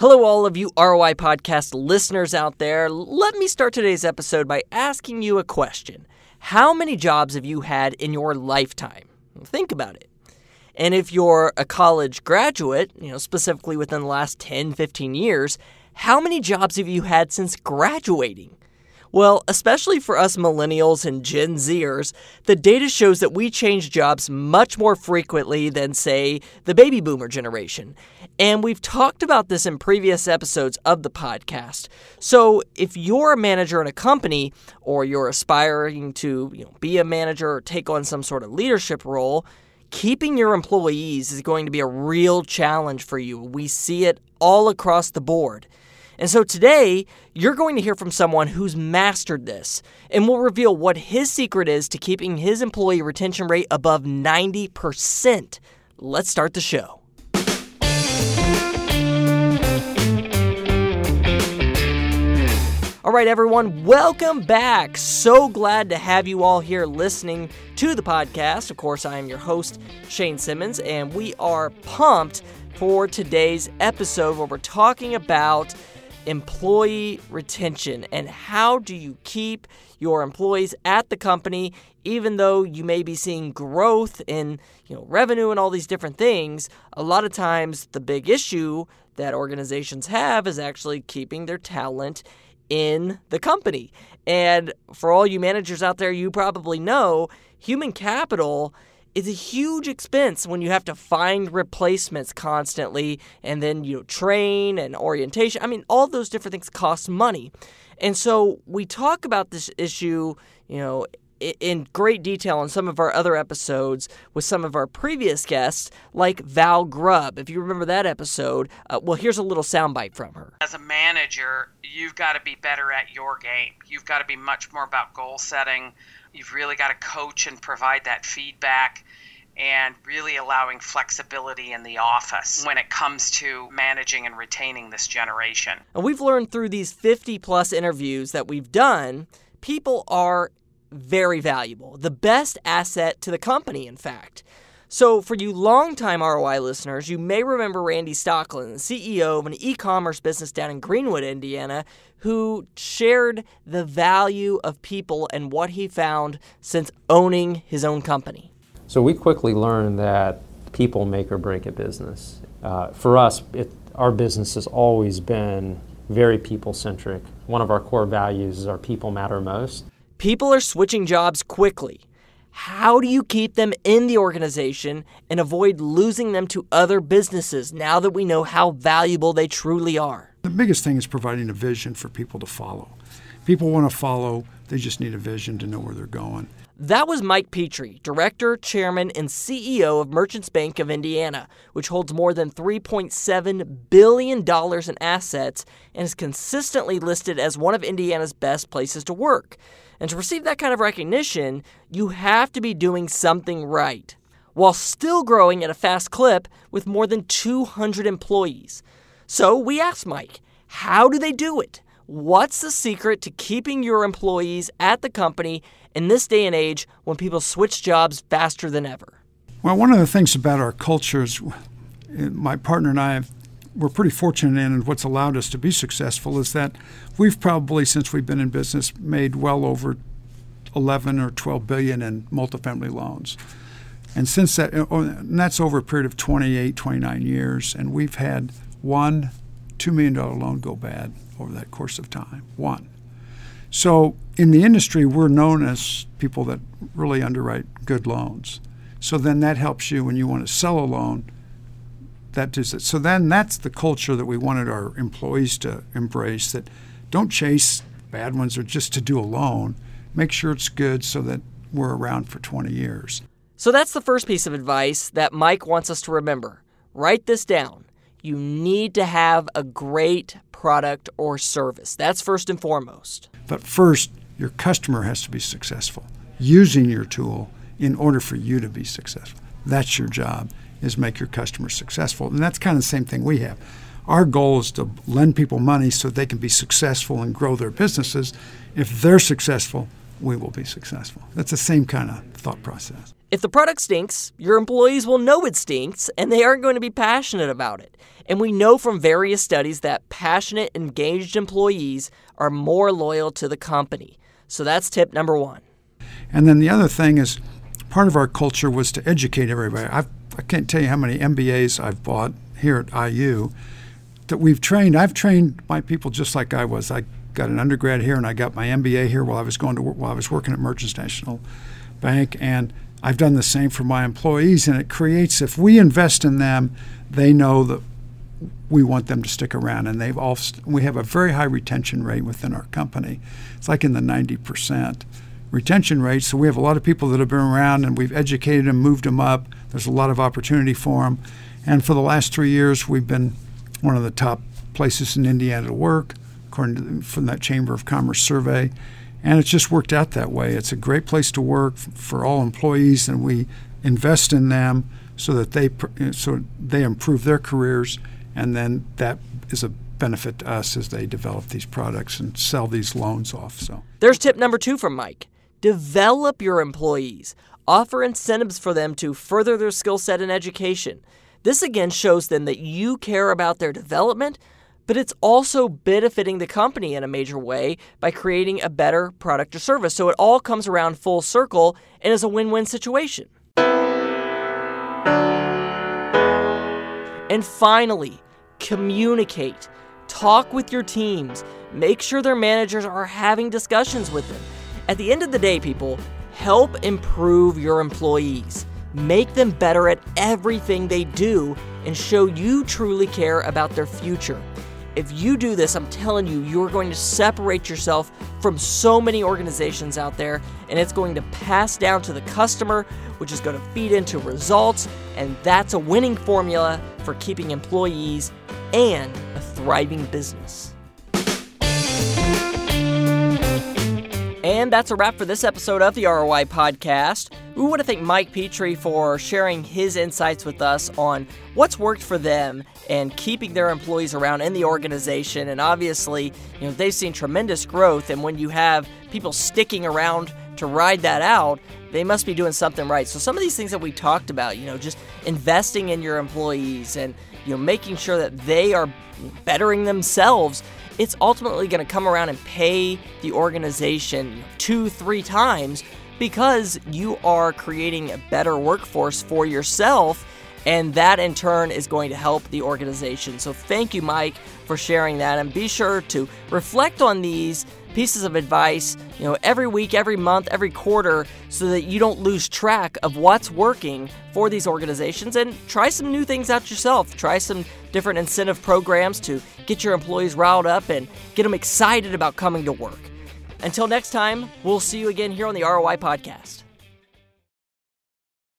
Hello, all of you ROI podcast listeners out there. Let me start today's episode by asking you a question. How many jobs have you had in your lifetime? Think about it. And if you're a college graduate, you know, specifically within the last 10, 15 years, how many jobs have you had since graduating? Well, especially for us millennials and Gen Zers, the data shows that we change jobs much more frequently than, say, the baby boomer generation. And we've talked about this in previous episodes of the podcast. So if you're a manager in a company or you're aspiring to you know, be a manager or take on some sort of leadership role, keeping your employees is going to be a real challenge for you. We see it all across the board. And so today, you're going to hear from someone who's mastered this and will reveal what his secret is to keeping his employee retention rate above 90%. Let's start the show. All right, everyone, welcome back. So glad to have you all here listening to the podcast. Of course, I am your host, Shane Simmons, and we are pumped for today's episode where we're talking about employee retention? And how do you keep your employees at the company even though you may be seeing growth in you know revenue and all these different things? A lot of times the big issue that organizations have is actually keeping their talent in the company. And for all you managers out there you probably know human capital is a huge expense when you have to find replacements constantly and then you know train and orientation. I mean, all those different things cost money. And so we talk about this issue, you know, in great detail in some of our other episodes with some of our previous guests, like Val Grubb. If you remember that episode, uh, well, here's a little soundbite from her. As a manager, you've got to be better at your game. You've got to be much more about goal setting, You've really got to coach and provide that feedback and really allowing flexibility in the office when it comes to managing and retaining this generation. And we've learned through these 50 plus interviews that we've done, people are very valuable, the best asset to the company, in fact. So, for you longtime ROI listeners, you may remember Randy Stocklin, the CEO of an e commerce business down in Greenwood, Indiana, who shared the value of people and what he found since owning his own company. So, we quickly learned that people make or break a business. Uh, for us, it, our business has always been very people centric. One of our core values is our people matter most. People are switching jobs quickly. How do you keep them in the organization and avoid losing them to other businesses now that we know how valuable they truly are? The biggest thing is providing a vision for people to follow. People want to follow, they just need a vision to know where they're going. That was Mike Petrie, Director, Chairman, and CEO of Merchants Bank of Indiana, which holds more than $3.7 billion in assets and is consistently listed as one of Indiana's best places to work. And to receive that kind of recognition, you have to be doing something right, while still growing at a fast clip with more than 200 employees. So we asked Mike, how do they do it? What's the secret to keeping your employees at the company in this day and age when people switch jobs faster than ever? Well, one of the things about our culture is my partner and I have we're pretty fortunate in, and what's allowed us to be successful is that we've probably, since we've been in business, made well over 11 or 12 billion in multifamily loans. And since that, uh, oh, and that's over a period of 28, 29 years, and we've had one $2 million loan go bad over that course of time. One. So in the industry, we're known as people that really underwrite good loans. So then that helps you when you want to sell a loan that is it. So then that's the culture that we wanted our employees to embrace that don't chase bad ones or just to do a loan. Make sure it's good so that we're around for 20 years. So that's the first piece of advice that Mike wants us to remember. Write this down. You need to have a great product or service. That's first and foremost. But first, your customer has to be successful using your tool in order for you to be successful. That's your job is make your customers successful. And that's kind of the same thing we have. Our goal is to lend people money so they can be successful and grow their businesses. If they're successful, we will be successful. That's the same kind of thought process. If the product stinks, your employees will know it stinks and they aren't going to be passionate about it. And we know from various studies that passionate, engaged employees are more loyal to the company. So that's tip number one. And then the other thing is part of our culture was to educate everybody. I've, I can't tell you how many MBAs I've bought here at IU that we've trained. I've trained my people just like I was. I got an undergrad here and I got my MBA here while I was going to while I was working at Merchants National Bank and I've done the same for my employees and it creates if we invest in them, they know that we want them to stick around and they've all we have a very high retention rate within our company. It's like in the 90% retention rate. So we have a lot of people that have been around and we've educated them, moved them up. There's a lot of opportunity for them. And for the last three years, we've been one of the top places in Indiana to work, according to from that Chamber of Commerce survey. And it's just worked out that way. It's a great place to work for all employees, and we invest in them so that they eh, so they improve their careers, and then that is a benefit to us as they develop these products and sell these loans off. So there's tip number two from Mike: develop your employees. Offer incentives for them to further their skill set and education. This again shows them that you care about their development, but it's also benefiting the company in a major way by creating a better product or service. So it all comes around full circle and is a win win situation. And finally, communicate. Talk with your teams. Make sure their managers are having discussions with them. At the end of the day, people, help improve your employees. Make them better at everything they do and show you truly care about their future. If you do this, I'm telling you, you're going to separate yourself from so many organizations out there, and it's going to pass down to the customer, which is going to feed into results, and that's a winning formula for keeping employees and a thriving business. And that's a wrap for this episode of the ROI Podcast. We want to thank Mike Petrie for sharing his insights with us on what's worked for them and keeping their employees around in the organization. And obviously, you know, they've seen tremendous growth. And when you have people sticking around to ride that out, they must be doing something right. So some of these things that we talked about, you know, just investing in your employees and you know making sure that they are bettering themselves it's ultimately going to come around and pay the organization two, three times because you are creating a better workforce for yourself. And that in turn is going to help the organization. So, thank you, Mike, for sharing that. And be sure to reflect on these pieces of advice, you know, every week, every month, every quarter, so that you don't lose track of what's working for these organizations and try some new things out yourself. Try some different incentive programs to get your employees riled up and get them excited about coming to work. Until next time, we'll see you again here on the ROI podcast.